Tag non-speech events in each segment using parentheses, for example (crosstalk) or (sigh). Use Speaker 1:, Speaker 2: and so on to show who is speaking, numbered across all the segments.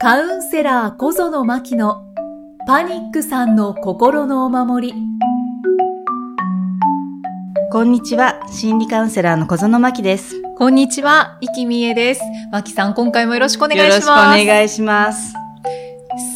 Speaker 1: カウンセラー小園真希のパニックさんの心のお守り。
Speaker 2: こんにちは。心理カウンセラーの小園真希です。よ
Speaker 1: こんにちは、生きみえです。真希さん、今回もよろしくお願いします。
Speaker 2: ろしくお願いします。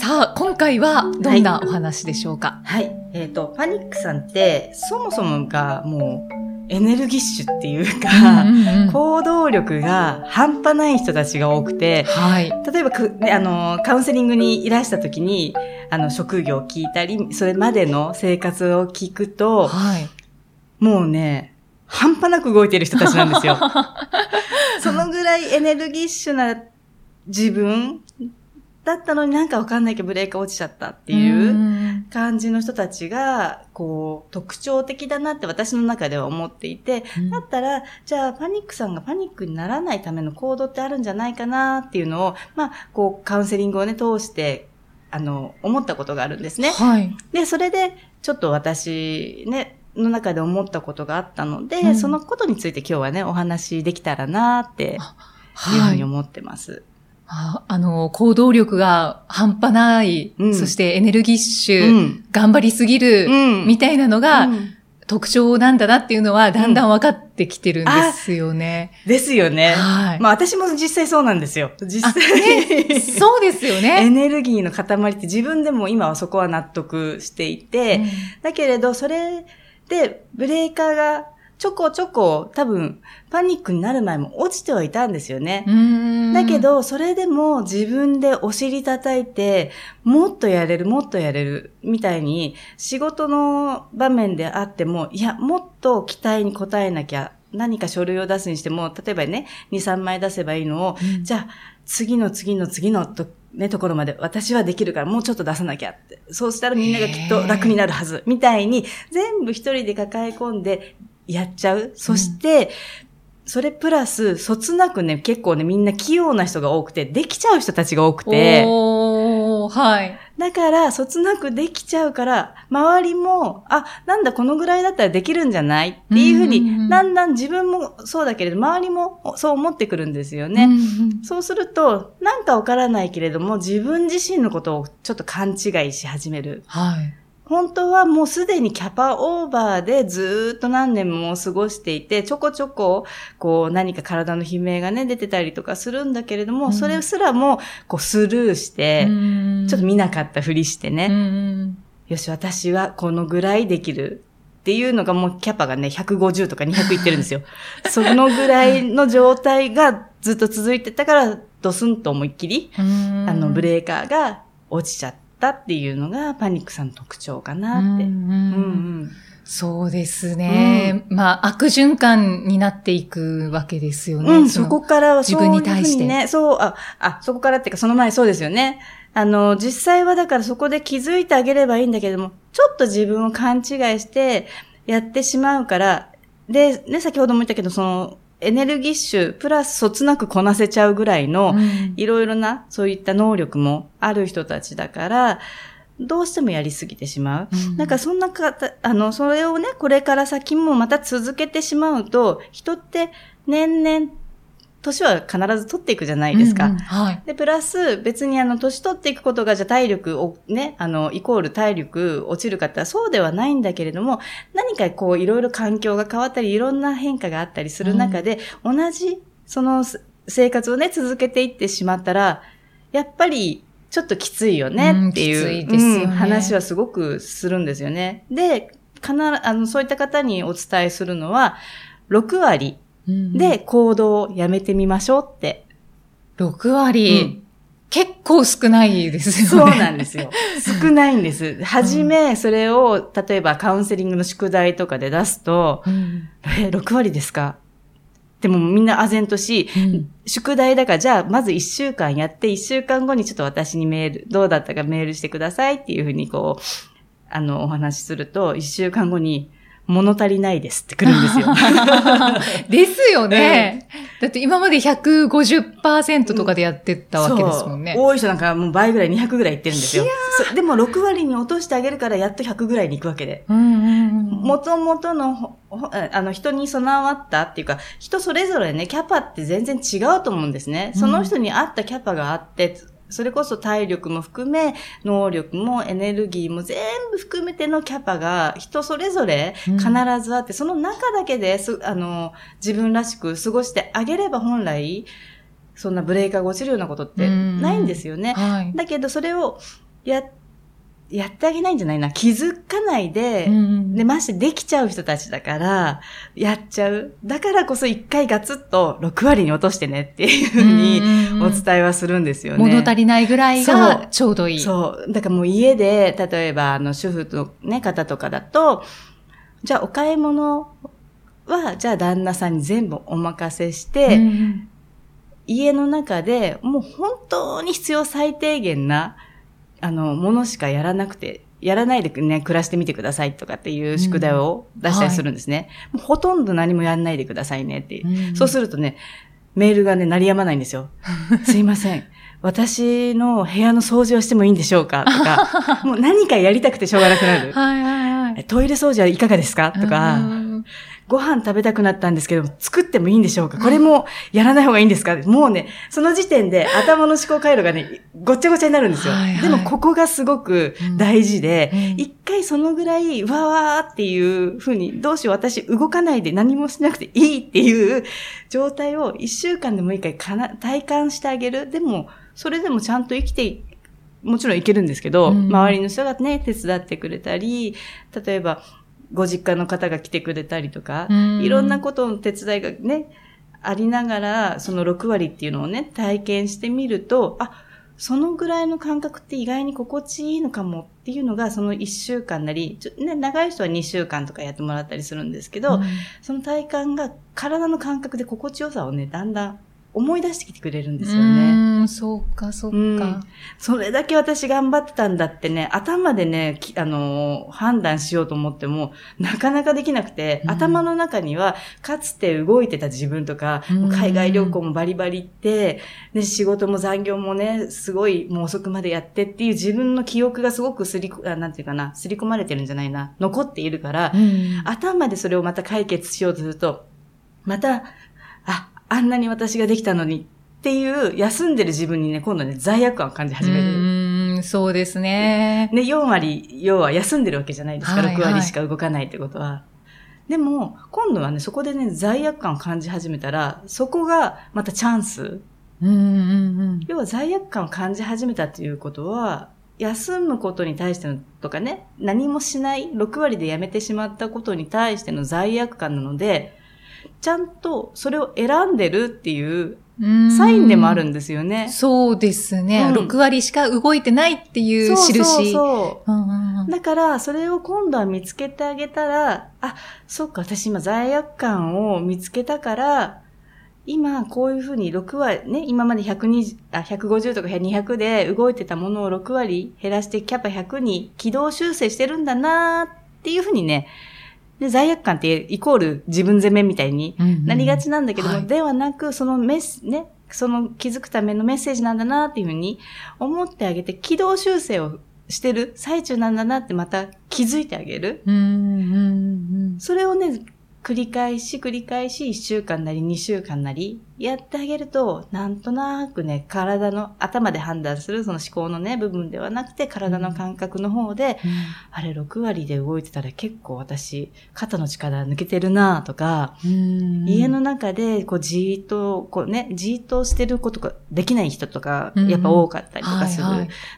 Speaker 1: さあ、今回はどんなお話でしょうか、
Speaker 2: はい。えっ、と、パニックさんって、そもそもがもう、エネルギッシュっていうか、
Speaker 1: うんうんうん
Speaker 2: 行動力が半端ない人たちが多くて、
Speaker 1: はい。
Speaker 2: 例えばく、ね、あの、カウンセリングにいらした時に、あの、職業を聞いたり、それまでの生活を聞くと、
Speaker 1: はい。
Speaker 2: もうね、半端なく動いてる人たちなんですよ。(laughs) そのぐらいエネルギッシュな自分だったのになんかわかんないけどブレーカー落ちちゃったっていう
Speaker 1: うん
Speaker 2: 感じの人たちが、こう、特徴的だなって私の中では思っていて、だったら、じゃあパニックさんがパニックにならないための行動ってあるんじゃないかなっていうのを、まあ、こう、カウンセリングをね、通して、あの、思ったことがあるんですね。
Speaker 1: はい。
Speaker 2: で、それで、ちょっと私、ね、の中で思ったことがあったので、
Speaker 1: うん
Speaker 2: そのことについて今日はね、お話できたらなって、いうふ
Speaker 1: はい。
Speaker 2: うに思ってます。
Speaker 1: ああの、行動力が半端ない、
Speaker 2: うん
Speaker 1: そしてエネルギッシュ、
Speaker 2: うん。
Speaker 1: 頑張りすぎる、
Speaker 2: うん
Speaker 1: みたいなのが、
Speaker 2: うん
Speaker 1: 特徴なんだなっていうのはだんだん分かってきてるんですよね。
Speaker 2: ですよね。
Speaker 1: はい。
Speaker 2: まあ私も実際そうなんですよ。実
Speaker 1: あ
Speaker 2: 際、
Speaker 1: そうですよ
Speaker 2: エ
Speaker 1: ね。(laughs)
Speaker 2: ネルギーの塊って自分でも今はそこは納得していて、だけれどそれでブレーカーがちょこちょこ多分パニックになる前も落ちてはいたんですよね。
Speaker 1: うん
Speaker 2: だけ、ど、それでも自分でお尻叩いて、もっとやれる、もっとやれる、みたいに、仕事の場面であっても、いや、もっと期待に応えなきゃ、何か書類を出すにしても、例えばね、2、3枚出せばいいのを、
Speaker 1: うん
Speaker 2: じゃあ、次の次の次のと、ね、ところまで私はできるからもうちょっと出さなきゃって。そうしたらみんながきっと楽になるはず。みたいに、全部一人で抱え込んでやっちゃう？そして、それプラス、そつなくね、結構ね、みんな器用な人が多くて、できちゃう人たちが多くて、
Speaker 1: おー、はい。
Speaker 2: だから、そつなくできちゃうから、周りも、あ、なんだ、このぐらいだったらできるんじゃない？っていうふう
Speaker 1: うんうんうん
Speaker 2: に、だんだん自分もそうだけれど、周りもそう思ってくるんですよね。
Speaker 1: うんうん
Speaker 2: そうすると、なんかわからないけれども、自分自身のことをちょっと勘違いし始める。
Speaker 1: はい。
Speaker 2: 本当はもうすでにキャパオーバーでずーっと何年も過ごしていて、ちょこちょこ、こう何か体の悲鳴がね、出てたりとかするんだけれども、
Speaker 1: うん
Speaker 2: それすらも、こうスルーして、ちょっと見なかったふりしてね、よし、私はこのぐらいできる。っていうのがもうキャパがね、150とか200いってるんですよ。(laughs) そのぐらいの状態がずっと続いてたから、ドスンと思いっきり、
Speaker 1: うん
Speaker 2: あの、ブレーカーが落ちちゃったっていうのがパニックさんの特徴かなって。
Speaker 1: うんうん
Speaker 2: うんうん
Speaker 1: そうですね。まあ、悪循環になっていくわけですよね。
Speaker 2: うん、
Speaker 1: そ
Speaker 2: こからは
Speaker 1: 自分に対して
Speaker 2: ね、そう、あ、あ、そこからっていうかその前そうですよね。あの、実際はだからそこで気づいてあげればいいんだけども、ちょっと自分を勘違いしてやってしまうから、で、ね、先ほども言ったけど、その、エネルギッシュ、プラスそつなくこなせちゃうぐらいの、
Speaker 1: うん
Speaker 2: いろいろな、そういった能力もある人たちだから、どうしてもやりすぎてしまう。
Speaker 1: うん
Speaker 2: なんかそんなかた、あの、それをね、これから先もまた続けてしまうと、人って年々、年は必ず取っていくじゃないですか。
Speaker 1: うんうんはい。
Speaker 2: で、プラス、別にあの、年取っていくことが、じゃあ体力をね、あの、イコール体力落ちるかってそうではないんだけれども、何かこう、いろいろ環境が変わったり、いろんな変化があったりする中で、同じ、その、す生活をね、続けていってしまったら、やっぱり、ちょっときついよねっていう、
Speaker 1: うんきついですよね
Speaker 2: うん話はすごくするんですよね。で、必ず、あの、そういった方にお伝えするのは、6割
Speaker 1: うん
Speaker 2: で行動をやめてみましょうって。
Speaker 1: 6割、
Speaker 2: うん
Speaker 1: 結構少ないです
Speaker 2: そう
Speaker 1: よね。
Speaker 2: なんですよ。(laughs) 少ないんです。はじめ、それを、例えばカウンセリングの宿題とかで出すと、
Speaker 1: うん
Speaker 2: え、6割ですか？でもみんな唖然とし、
Speaker 1: うん
Speaker 2: 宿題だから、じゃあ、まず1週間やって、1週間後にちょっと私にメール、どうだったかメールしてくださいっていうふうにこう、あの、お話しすると、1週間後に、物足りないですって来るんですよ。(laughs)
Speaker 1: ですよね。だって今まで150%とかでやってたわけですもんね。
Speaker 2: 多い人なんかもう倍ぐらい、200ぐらいいってるんですよ。でも6割に落としてあげるから、やっと100ぐらいに行くわけで。
Speaker 1: うんうんうん
Speaker 2: もともとのあの、人に備わったっていうか、人それぞれね、キャパって全然違うと思うんですね。その人に合ったキャパがあって、それこそ体力も含め、能力もエネルギーも全部含めてのキャパが人それぞれ必ずあって、うん、その中だけですあの自分らしく過ごしてあげれば本来、そんなブレーカーが落ちるようなことってないんですよね。はい、だけどそれをやってやってあげないんじゃないな。気づかないで、うん、で、ましてできちゃう人たちだから、やっちゃう。だからこそ一回ガツッと6割に落としてねっていうふうにお伝えはするんですよね。
Speaker 1: 物足りないぐらいがちょうどいい。
Speaker 2: そう。だからもう家で、例えば、あの、主婦のね、方とかだと、じゃあお買い物は、じゃあ旦那さんに全部お任せして、うん家の中でもう本当に必要最低限なあの、ものしかやらなくて、やらないでね、暮らしてみてくださいとかっていう宿題を出したりするんですね。うんはい、ほとんど何もやらないでくださいねっていう、うん、そうするとね、メールがね、鳴りやまないんですよ。(laughs) すいません。私の部屋の掃除をしてもいいんでしょうかとか、(laughs) もう何かやりたくてしょうがなくなる。はいはいはい。トイレ掃除はいかがですかとか、ご飯食べたくなったんですけど、作ってもいいんでしょうか？これもやらない方がいいんですか？もうね、その時点で頭の思考回路がね、ごっちゃごちゃになるんですよ。はいはい、でもここがすごく大事で、一、うん、回そのぐらい、わわーっていうふうに、どうしよう私動かないで何もしなくていいっていう状態を一週間でもいい回かな体感してあげる。でも、それでもちゃんと生きてもちろんいけるんですけど、うん、周りの人がね、手伝ってくれたり、例えば、ご実家の方が来てくれたりとか、いろんなことの手伝いがね、ありながら、その6割っていうのをね、体験してみると、あ、そのぐらいの感覚って意外に心地いいのかもっていうのが、その1週間なり、ね、長い人は2週間とかやってもらったりするんですけど、うん、その体感が体の感覚で心地よさをね、だんだん思い出してきてくれるんですよね。
Speaker 1: うん、そうか、そうか、うん。
Speaker 2: それだけ私頑張ってたんだってね、頭でね、あの、判断しようと思っても、なかなかできなくて、うん、頭の中には、かつて動いてた自分とか、うん、海外旅行もバリバリ行って、ね、仕事も残業もね、すごいもう遅くまでやってっていう自分の記憶がすごくすり、あなんていうかな、すり込まれてるんじゃないな、残っているから、頭でそれをまた解決しようとすると、また、あ、あんなに私ができたのにっていう休んでる自分にね、今度ね、罪悪感を感じ始める。
Speaker 1: うん、そうですね。
Speaker 2: ね、4割、要は休んでるわけじゃないですか、はいはい、6割しか動かないってことは。でも、今度はね、そこでね、罪悪感を感じ始めたら、そこがまたチャンス。うんうんうん、要は罪悪感を感じ始めたっていうことは、休むことに対してのとかね、何もしない、6割でやめてしまったことに対しての罪悪感なので、ちゃんとそれを選んでるっていうサインでもあるんですよね。
Speaker 1: そうですね、うん、6割しか動いてないっていう印。そうそう
Speaker 2: う。ん、だから、それを今度は見つけてあげたら、あ、そっか、私今罪悪感を見つけたから、今こういうふうに6割、ね、今まで120あ150とか200で動いてたものを6割減らしてキャパ100に軌道修正してるんだなっていうふうにね、で、罪悪感ってイコール自分責めみたいになりがちなんだけども、うんうんはい、ではなく、そのメス、ね、その気づくためのメッセージなんだなっていうふうに思ってあげて、軌道修正をしてる最中なんだなってまた気づいてあげる。うんうんうん、それをね、繰り返し繰り返し1週間なり2週間なりやってあげると、なんとなくね、体の頭で判断するその思考のね、部分ではなくて体の感覚の方で、うん、あれ6割で動いてたら結構私、肩の力抜けてるなとか、家の中でこうじーっと、こうね、じーっとしてることができない人とか、やっぱ多かったりとかする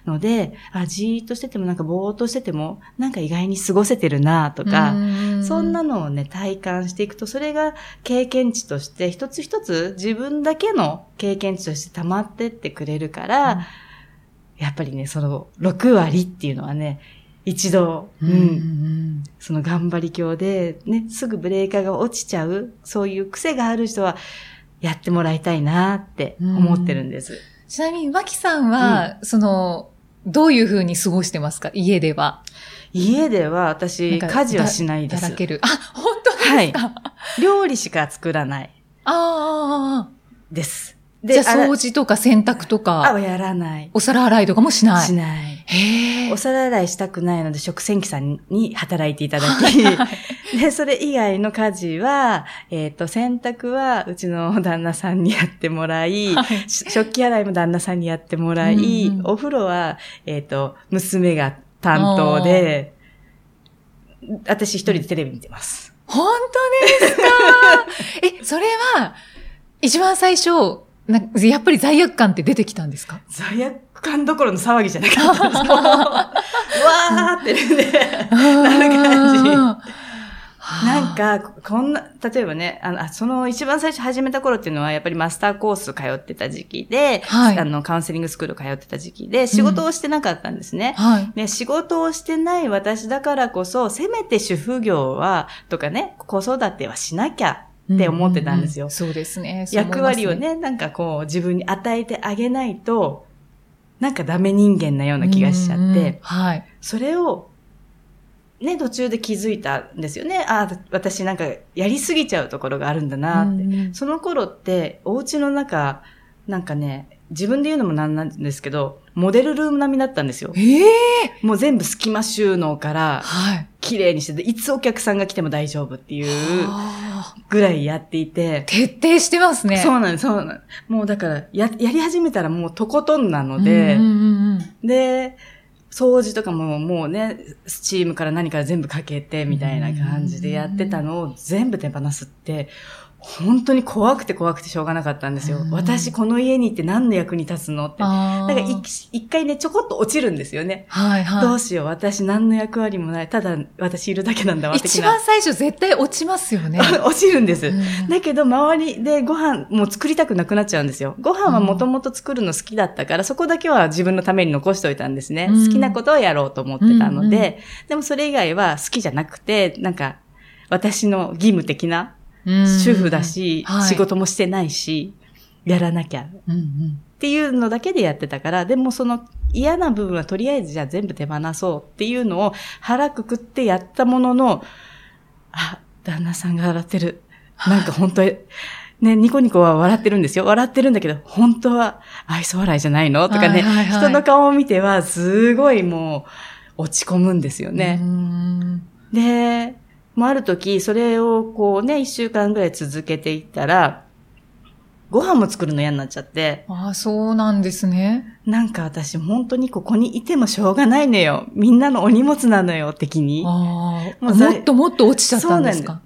Speaker 2: ので、はい。はい、あ、じーっとしててもなんかぼーっとしてても、なんか意外に過ごせてるなとか、そんなのをね、体感していくと、それが経験値として一つ一つ自分だけの経験値として溜まってってくれるから、うん、やっぱりね、その6割っていうのはね、一度、うん、うん、その頑張り境で、ね、すぐブレーカーが落ちちゃう、そういう癖がある人は、やってもらいたいなって思ってるんです。
Speaker 1: ちなみに、脇さんは、その、どういうふうに過ごしてますか？家では。
Speaker 2: 家では私、家事はしないです。だ
Speaker 1: らける。あ、本当ですか、はい、
Speaker 2: 料理しか作らない。
Speaker 1: ああ。
Speaker 2: です。
Speaker 1: で、じゃあ掃除とか洗濯とか。
Speaker 2: あ、やらない。
Speaker 1: お皿洗いとかもしない。
Speaker 2: しない。へお皿洗いしたくないので、食洗機さんに働いていただき、(laughs) で、それ以外の家事は、えっ、と、洗濯はうちの旦那さんにやってもらい、
Speaker 1: はい
Speaker 2: し食器洗いも旦那さんにやってもらい、
Speaker 1: うんうん
Speaker 2: お風呂は、えっ、と、娘が担当で、私一人でテレビ見てます。
Speaker 1: 本当ですか？(laughs) え、それは、一番最初、なやっぱり罪悪感って出てきたんですか？
Speaker 2: 罪悪感どころの騒ぎじゃなかったです。も (laughs) うわーってね。なる感じなん、か、こんな、例えばね、あの、あその一番最初始めた頃っていうのは、やっぱりマスターコース通ってた時期で、
Speaker 1: はい
Speaker 2: あの、カウンセリングスクール通ってた時期で、仕事をしてなかったんですね。
Speaker 1: はい。
Speaker 2: ね、仕事をしてない私だからこそ、せめて主婦業は、とかね、子育てはしなきゃって思ってたんですよ。
Speaker 1: ううそうですね。そう思い
Speaker 2: 役割をね、なんかこう、自分に与えてあげないと、なんかダメ人間なような気がしちゃって、
Speaker 1: うんうんはい。
Speaker 2: それを、ね、途中で気づいたんですよね。ああ、私なんかやりすぎちゃうところがあるんだなって。
Speaker 1: うんうん
Speaker 2: その頃って、お家の中、なんかね、自分で言うのもなんなんですけど、モデルルーム並みだったんですよ。
Speaker 1: ええ
Speaker 2: もう全部隙間収納から
Speaker 1: はい。
Speaker 2: 綺麗にしてて、いつお客さんが来ても大丈夫っていう
Speaker 1: はあ
Speaker 2: ぐらいやっていて、
Speaker 1: 徹底してますね。
Speaker 2: そうなんです、そうなんです。もうだから、や、やり始めたらもうとことんなので、
Speaker 1: うんうんうんうん
Speaker 2: で、掃除とかももうね、スチームから何から全部かけてみたいな感じでやってたのを全部手放すって、本当に怖くて怖くてしょうがなかったんですよ
Speaker 1: うん。
Speaker 2: 私この家に行って何の役に立つのって。だ
Speaker 1: あー
Speaker 2: から一一回ね、ちょこっと落ちるんですよね。
Speaker 1: はいはい。
Speaker 2: どうしよう、私何の役割もない。ただ私いるだけなんだわ、
Speaker 1: 一番。最初絶対落ちますよね。(laughs)
Speaker 2: 落ちるんです。
Speaker 1: うん
Speaker 2: だけど、周りでご飯もう作りたくなくなっちゃうんですよ。ご飯はもともと作るの好きだったから、そこだけは自分のために残しておいたんですね。
Speaker 1: うん
Speaker 2: 好きなことをやろうと思ってたので、
Speaker 1: うんうん
Speaker 2: でもそれ以外は好きじゃなくて、なんか、私の義務的な
Speaker 1: うん
Speaker 2: 主婦だし、
Speaker 1: はい
Speaker 2: 仕事もしてないし、やらなきゃっ
Speaker 1: うんうん
Speaker 2: ていうのだけでやってたから、でもその嫌な部分はとりあえずじゃあ全部手放そうっていうのを腹くくってやったものの、あ、旦那さんが笑ってる。なんか本当に、ね、ニコニコは笑ってるんですよ。笑ってるんだけど、本当は愛想笑いじゃないのとかね、
Speaker 1: はいはいはい
Speaker 2: 人の顔を見てはすごいもう落ち込むんですよ
Speaker 1: う
Speaker 2: ね。
Speaker 1: ん
Speaker 2: で、もうある時、それをこうね、一週間ぐらい続けていったら、ご飯も作るの嫌になっちゃって、
Speaker 1: ああ、そうなんですね。
Speaker 2: なんか私本当にここにいてもしょうがないのよ。みんなのお荷物なのよ、的に。
Speaker 1: ああ、
Speaker 2: も
Speaker 1: っともっと落ちちゃったんですか？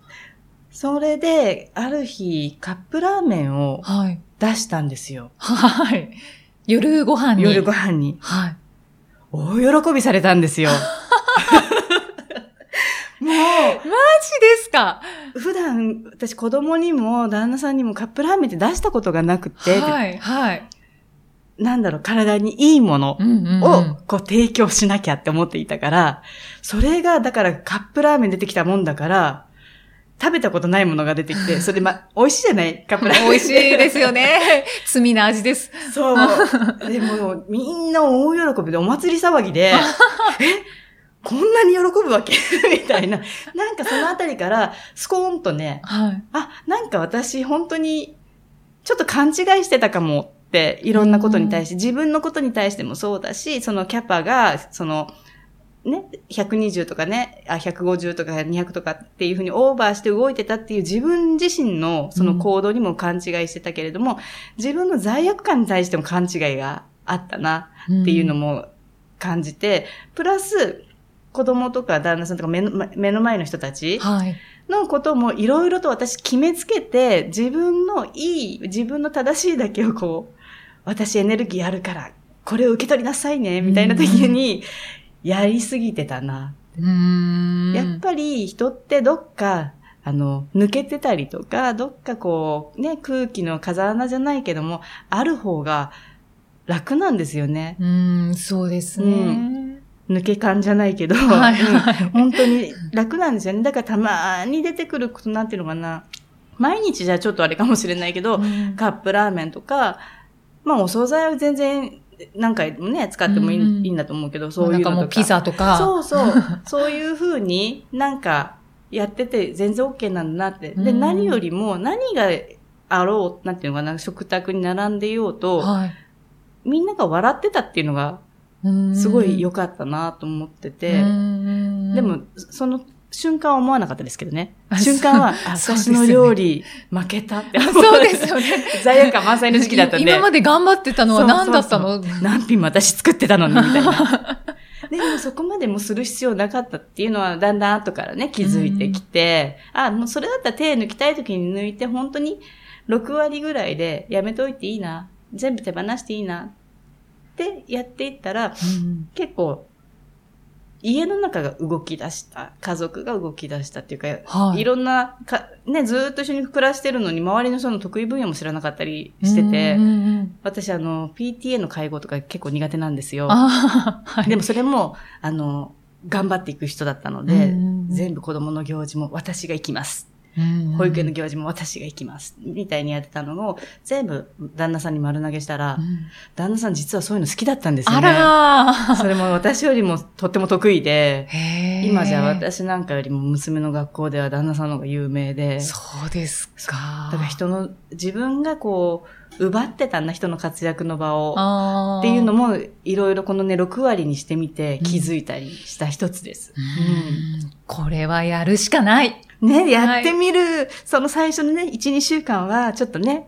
Speaker 2: それで、ある日、カップラーメンを
Speaker 1: はい。
Speaker 2: 出したんですよ。
Speaker 1: はい。夜ご飯に。
Speaker 2: 夜ご飯に。
Speaker 1: はい。
Speaker 2: 大喜びされたんですよ。(laughs) も
Speaker 1: マジですか？
Speaker 2: う、普段、私子供にも旦那さんにもカップラーメンって出したことがなくて、
Speaker 1: はい、はい。
Speaker 2: なんだろう、体にいいものをこう提供しなきゃって思っていたから、それが、だからカップラーメン出てきたもんだから、食べたことないものが出てきて、(laughs) それま、美味しいじゃない？カップラーメン。(laughs)
Speaker 1: 美味しいですよね。(laughs) 罪な味です。
Speaker 2: そう。でも、みんな大喜びでお祭り騒ぎで、え、こんなに喜ぶわけ？(laughs) みたいな。なんかそのあたりから、スコーンとね、
Speaker 1: はい。
Speaker 2: あ、なんか私本当に、ちょっと勘違いしてたかもって、いろんなことに対して、自分のことに対してもそうだし、そのキャパが、その、ね、120とかね、あ、150とか200とかっていうふうにオーバーして動いてたっていう自分自身のその行動にも勘違いしてたけれども、自分の罪悪感に対しても勘違いがあったなっていうのも感じて、プラス、子供とか旦那さんとか目の目の前の人たち
Speaker 1: はい。
Speaker 2: のこともいろいろと私決めつけて、自分のいい、自分の正しいだけをこう、私エネルギーあるから、これを受け取りなさいね、みたいな時に、やりすぎてたな。やっぱり人ってどっか、あの、抜けてたりとか、どっかこう、ね、空気の風穴じゃないけども、ある方が楽なんですよね。
Speaker 1: うーん、そうですね。
Speaker 2: 抜け感じゃないけど、
Speaker 1: はい
Speaker 2: うん
Speaker 1: はい。
Speaker 2: 本当に楽なんですよね。だからたまに出てくることなんていうのかな。毎日じゃちょっとあれかもしれないけど、
Speaker 1: うん
Speaker 2: カップラーメンとか、まあお惣菜は全然何回もね、使ってもいい,、
Speaker 1: うんうん
Speaker 2: いいんだと思うけど、そういうのとか。
Speaker 1: なんかもうピザとか。
Speaker 2: そうそう。(laughs) そういうふうになんかやってて全然 OK なんだなって。で、
Speaker 1: うん
Speaker 2: 何よりも何があろう、なんていうのかな、食卓に並んでようと、
Speaker 1: はい。
Speaker 2: みんなが笑ってたっていうのがすごい良かったなと思ってて、でも、その瞬間は思わなかったですけどね
Speaker 1: あ。
Speaker 2: 瞬間は、私の料理負けたって思
Speaker 1: そうですよね。
Speaker 2: 罪悪感満載の時期だったんで。
Speaker 1: 今まで頑張ってたのは何だったの？
Speaker 2: 何品も私作ってたのに、みたいな。(laughs) でもそこまでもする必要なかったっていうのはだんだん後からね気づいてきて、あ、もうそれだったら手抜きたい時に抜いて本当に6割ぐらいでやめといていいな。全部手放していいな。ってやっていったら、
Speaker 1: うん
Speaker 2: 結構家の中が動き出した。家族が動き出したっていうか、
Speaker 1: はい
Speaker 2: いろんなか、ね、ずーっと一緒に暮らしてるのに、周りの人の得意分野も知らなかったりしてて、私、あの、PTA の会合とか結構苦手なんですよ。
Speaker 1: はい。
Speaker 2: でもそれも、あの、頑張っていく人だったので、全部子供の行事も私が行きます。
Speaker 1: うんうん
Speaker 2: 保育園の行事も私が行きます。みたいにやってたのを、全部旦那さんに丸投げしたら、
Speaker 1: うん
Speaker 2: 旦那さん実はそういうの好きだったんですよ
Speaker 1: あ
Speaker 2: ね。
Speaker 1: ら
Speaker 2: それも私よりもとっても得意で、今じゃ私なんかよりも娘の学校では旦那さんの方が有名で、
Speaker 1: そうですか。
Speaker 2: だから人の、自分がこう、奪ってたんだ、人の活躍の場を。っていうのも、いろいろこのね、6割にしてみて気づいたりした一つです。
Speaker 1: うんこれはやるしかない。
Speaker 2: ね、やってみる、その最初のね、1、2週間は、ちょっとね、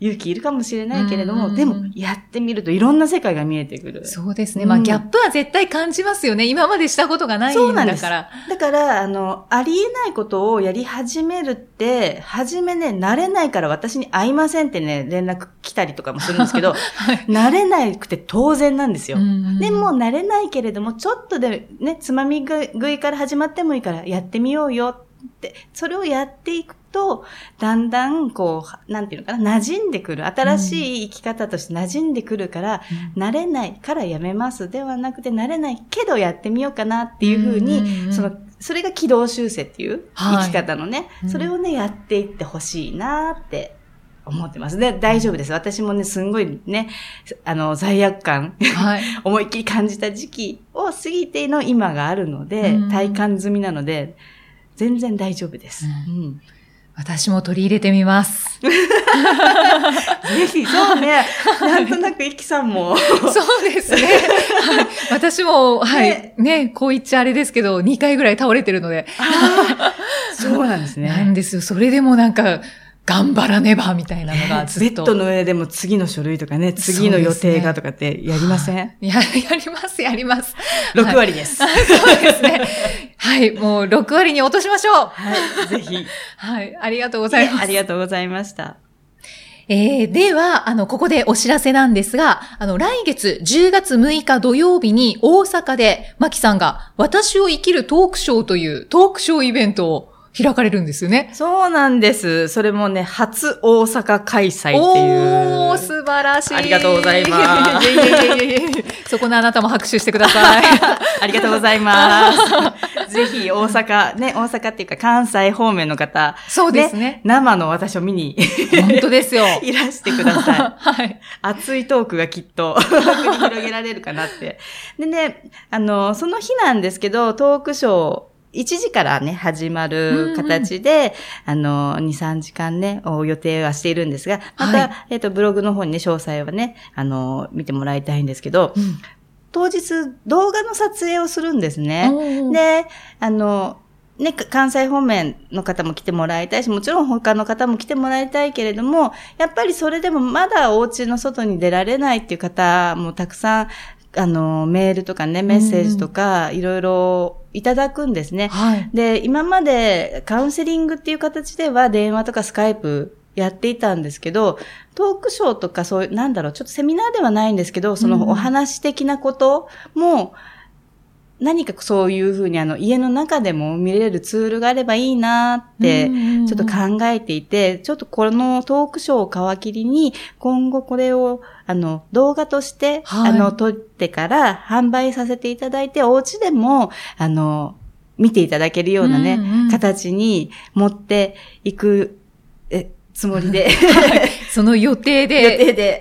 Speaker 2: 勇気いるかもしれないけれども、
Speaker 1: うん
Speaker 2: でも、やってみるといろんな世界が見えてくる。
Speaker 1: そうですね。
Speaker 2: うん
Speaker 1: まあ、ギャップは絶対感じますよね。今までしたことがない
Speaker 2: そうんなんです
Speaker 1: だから。
Speaker 2: だから、あの、ありえないことをやり始めるって、初めね、慣れないから私に会いませんってね、連絡来たりとかもするんですけど、(laughs) 慣れなくて当然なんですよ。
Speaker 1: うん
Speaker 2: でも、慣れないけれども、ちょっとでね、つまみ食いから始まってもいいからやってみようよって、それをやっていくと、だんだん、こう、なんていうのかな、馴染んでくる。新しい生き方として馴染んでくるから、慣れないからやめますではなくて、慣れないけどやってみようかなっていうふうに、
Speaker 1: うんうんうん
Speaker 2: その、それが軌道修正っていう
Speaker 1: はい
Speaker 2: 生き方のね、
Speaker 1: うん
Speaker 2: それをね、やっていってほしいなって思ってます。で、大丈夫です。私もね、すんごいね、あの、罪悪感、
Speaker 1: はい。(laughs)
Speaker 2: 思いっきり感じた時期を過ぎての今があるので、
Speaker 1: うん
Speaker 2: 体感済みなので、全然大丈夫です。
Speaker 1: う
Speaker 2: うん
Speaker 1: 私も取り入れてみます。(laughs)
Speaker 2: ぜひ、そうね、(laughs) なんとなくイキさんも、
Speaker 1: そうですね。はい。私も、はい。
Speaker 2: ね
Speaker 1: ね、こう言っちゃあれですけど、2回ぐらい倒れてるので。
Speaker 2: そうなんですね。(laughs)
Speaker 1: なんですよ。それでもなんか、頑張らねば、みたいなのがずっと。
Speaker 2: ベッドの上でも次の書類とかね、次の予定がとかってやりません、
Speaker 1: や、(laughs) やります、やります。
Speaker 2: ?6 割です。
Speaker 1: そうですね。はい。もう、6割に落としましょう。
Speaker 2: はい、ぜひ。
Speaker 1: はい。ありがとうございます。
Speaker 2: ありがとうございました。
Speaker 1: えー、では、あの、ここでお知らせなんですが、あの、来月10月6日土曜日に大阪で、マキさんが私を生きるトークショーというトークショーイベントを開かれるんですよね。
Speaker 2: そうなんです。それもね、初大阪開催っていう。
Speaker 1: おー、素晴らしい。
Speaker 2: ありがとうございます
Speaker 1: いやいやいやいやいやそこのあなたも拍手してください。(laughs)
Speaker 2: ありがとうございます。ぜひ大阪、ね、大阪っていうか関西方面の方、
Speaker 1: そうですね。
Speaker 2: 生の私を見に
Speaker 1: 本当ですよ。(laughs)
Speaker 2: いらしてください。(laughs)
Speaker 1: はい。
Speaker 2: 熱いトークがきっと繰り広げられるかなって。でね、あの、その日なんですけど、トークショー、1時からね、始まる形で、あの、2、3時間ね、お予定はしているんですが、また、
Speaker 1: はい
Speaker 2: えっ、と、ブログの方にね、詳細はね、あの、見てもらいたいんですけど、
Speaker 1: うん。
Speaker 2: 当日動画の撮影をするんですね。で、あの、ね、か関西方面の方も来てもらいたいし、もちろん他の方も来てもらいたいけれども、やっぱりそれでもまだお家の外に出られないっていう方もたくさん、あの、メールとかね、メッセージとか、いろいろいただくんですね。
Speaker 1: はい。
Speaker 2: で、今までカウンセリングっていう形では電話とかスカイプやっていたんですけど、トークショーとかそういう、なんだろう、ちょっとセミナーではないんですけど、そ
Speaker 1: うん
Speaker 2: のお話的なことも、何かそういうふうにあの家の中でも見れるツールがあればいいなってちょっと考えていて、ちょっとこのトークショーを皮切りに今後これをあの動画として、
Speaker 1: はい。
Speaker 2: あの撮ってから販売させていただいてお家でもあの見ていただけるようなね、
Speaker 1: うんうん
Speaker 2: 形に持っていくえつもりで、
Speaker 1: その予定
Speaker 2: 予
Speaker 1: で、(laughs)
Speaker 2: 定で、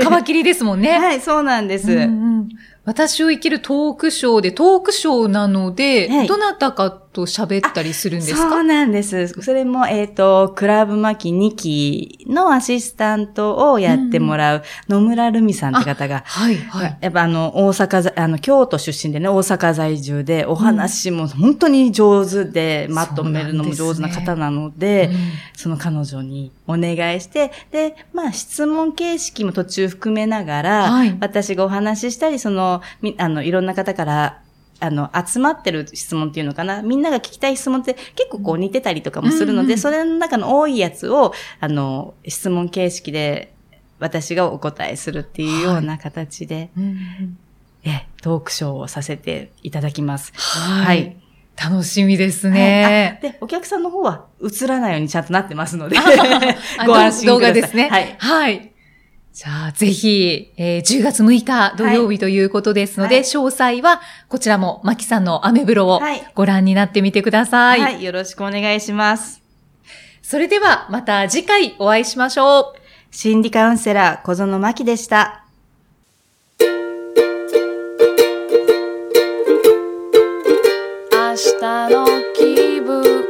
Speaker 1: か皮切りですもんね。
Speaker 2: はい、そうなんです。
Speaker 1: うんうん私を生きるトークショーで、トークショーなので、
Speaker 2: はい。
Speaker 1: どなたかと喋ったりするんですか？
Speaker 2: そうなんです。それも、えっ、と、クラブマキ2期のアシスタントをやってもらう野村るみさんって方が、
Speaker 1: はい、はい。
Speaker 2: やっぱあの、大阪在、あの、京都出身でね、大阪在住で、お話も本当に上手で、まとめるのも上手な方なので、
Speaker 1: うん。
Speaker 2: その彼女にお願いして、で、まあ質問形式も途中含めながら、
Speaker 1: はい。
Speaker 2: 私がお話ししたり、その、みあの、いろんな方から、あの、集まってる質問っていうのかな？みんなが聞きたい質問って結構こう似てたりとかもするので、
Speaker 1: うんうん
Speaker 2: それの中の多いやつを、あの、質問形式で私がお答えするっていうような形で、
Speaker 1: うん
Speaker 2: え、トークショーをさせていただきます。
Speaker 1: はい。楽しみです
Speaker 2: はいで、お客さんの方は映らないようにちゃんとなってますので、
Speaker 1: あ (laughs)
Speaker 2: ご安心
Speaker 1: 動
Speaker 2: ください。
Speaker 1: 画ですね。
Speaker 2: はい。
Speaker 1: はい。じゃあ、ぜひ、えー10月6日土曜日ということですので、
Speaker 2: はい
Speaker 1: 詳細は、こちらも、マキさんのアメブロを
Speaker 2: はい
Speaker 1: ご覧になってみてください。
Speaker 2: はい。よろしくお願いします。
Speaker 1: それでは、また次回お会いしましょう。
Speaker 2: 心理カウンセラー小園真希でした。
Speaker 3: 明日の気分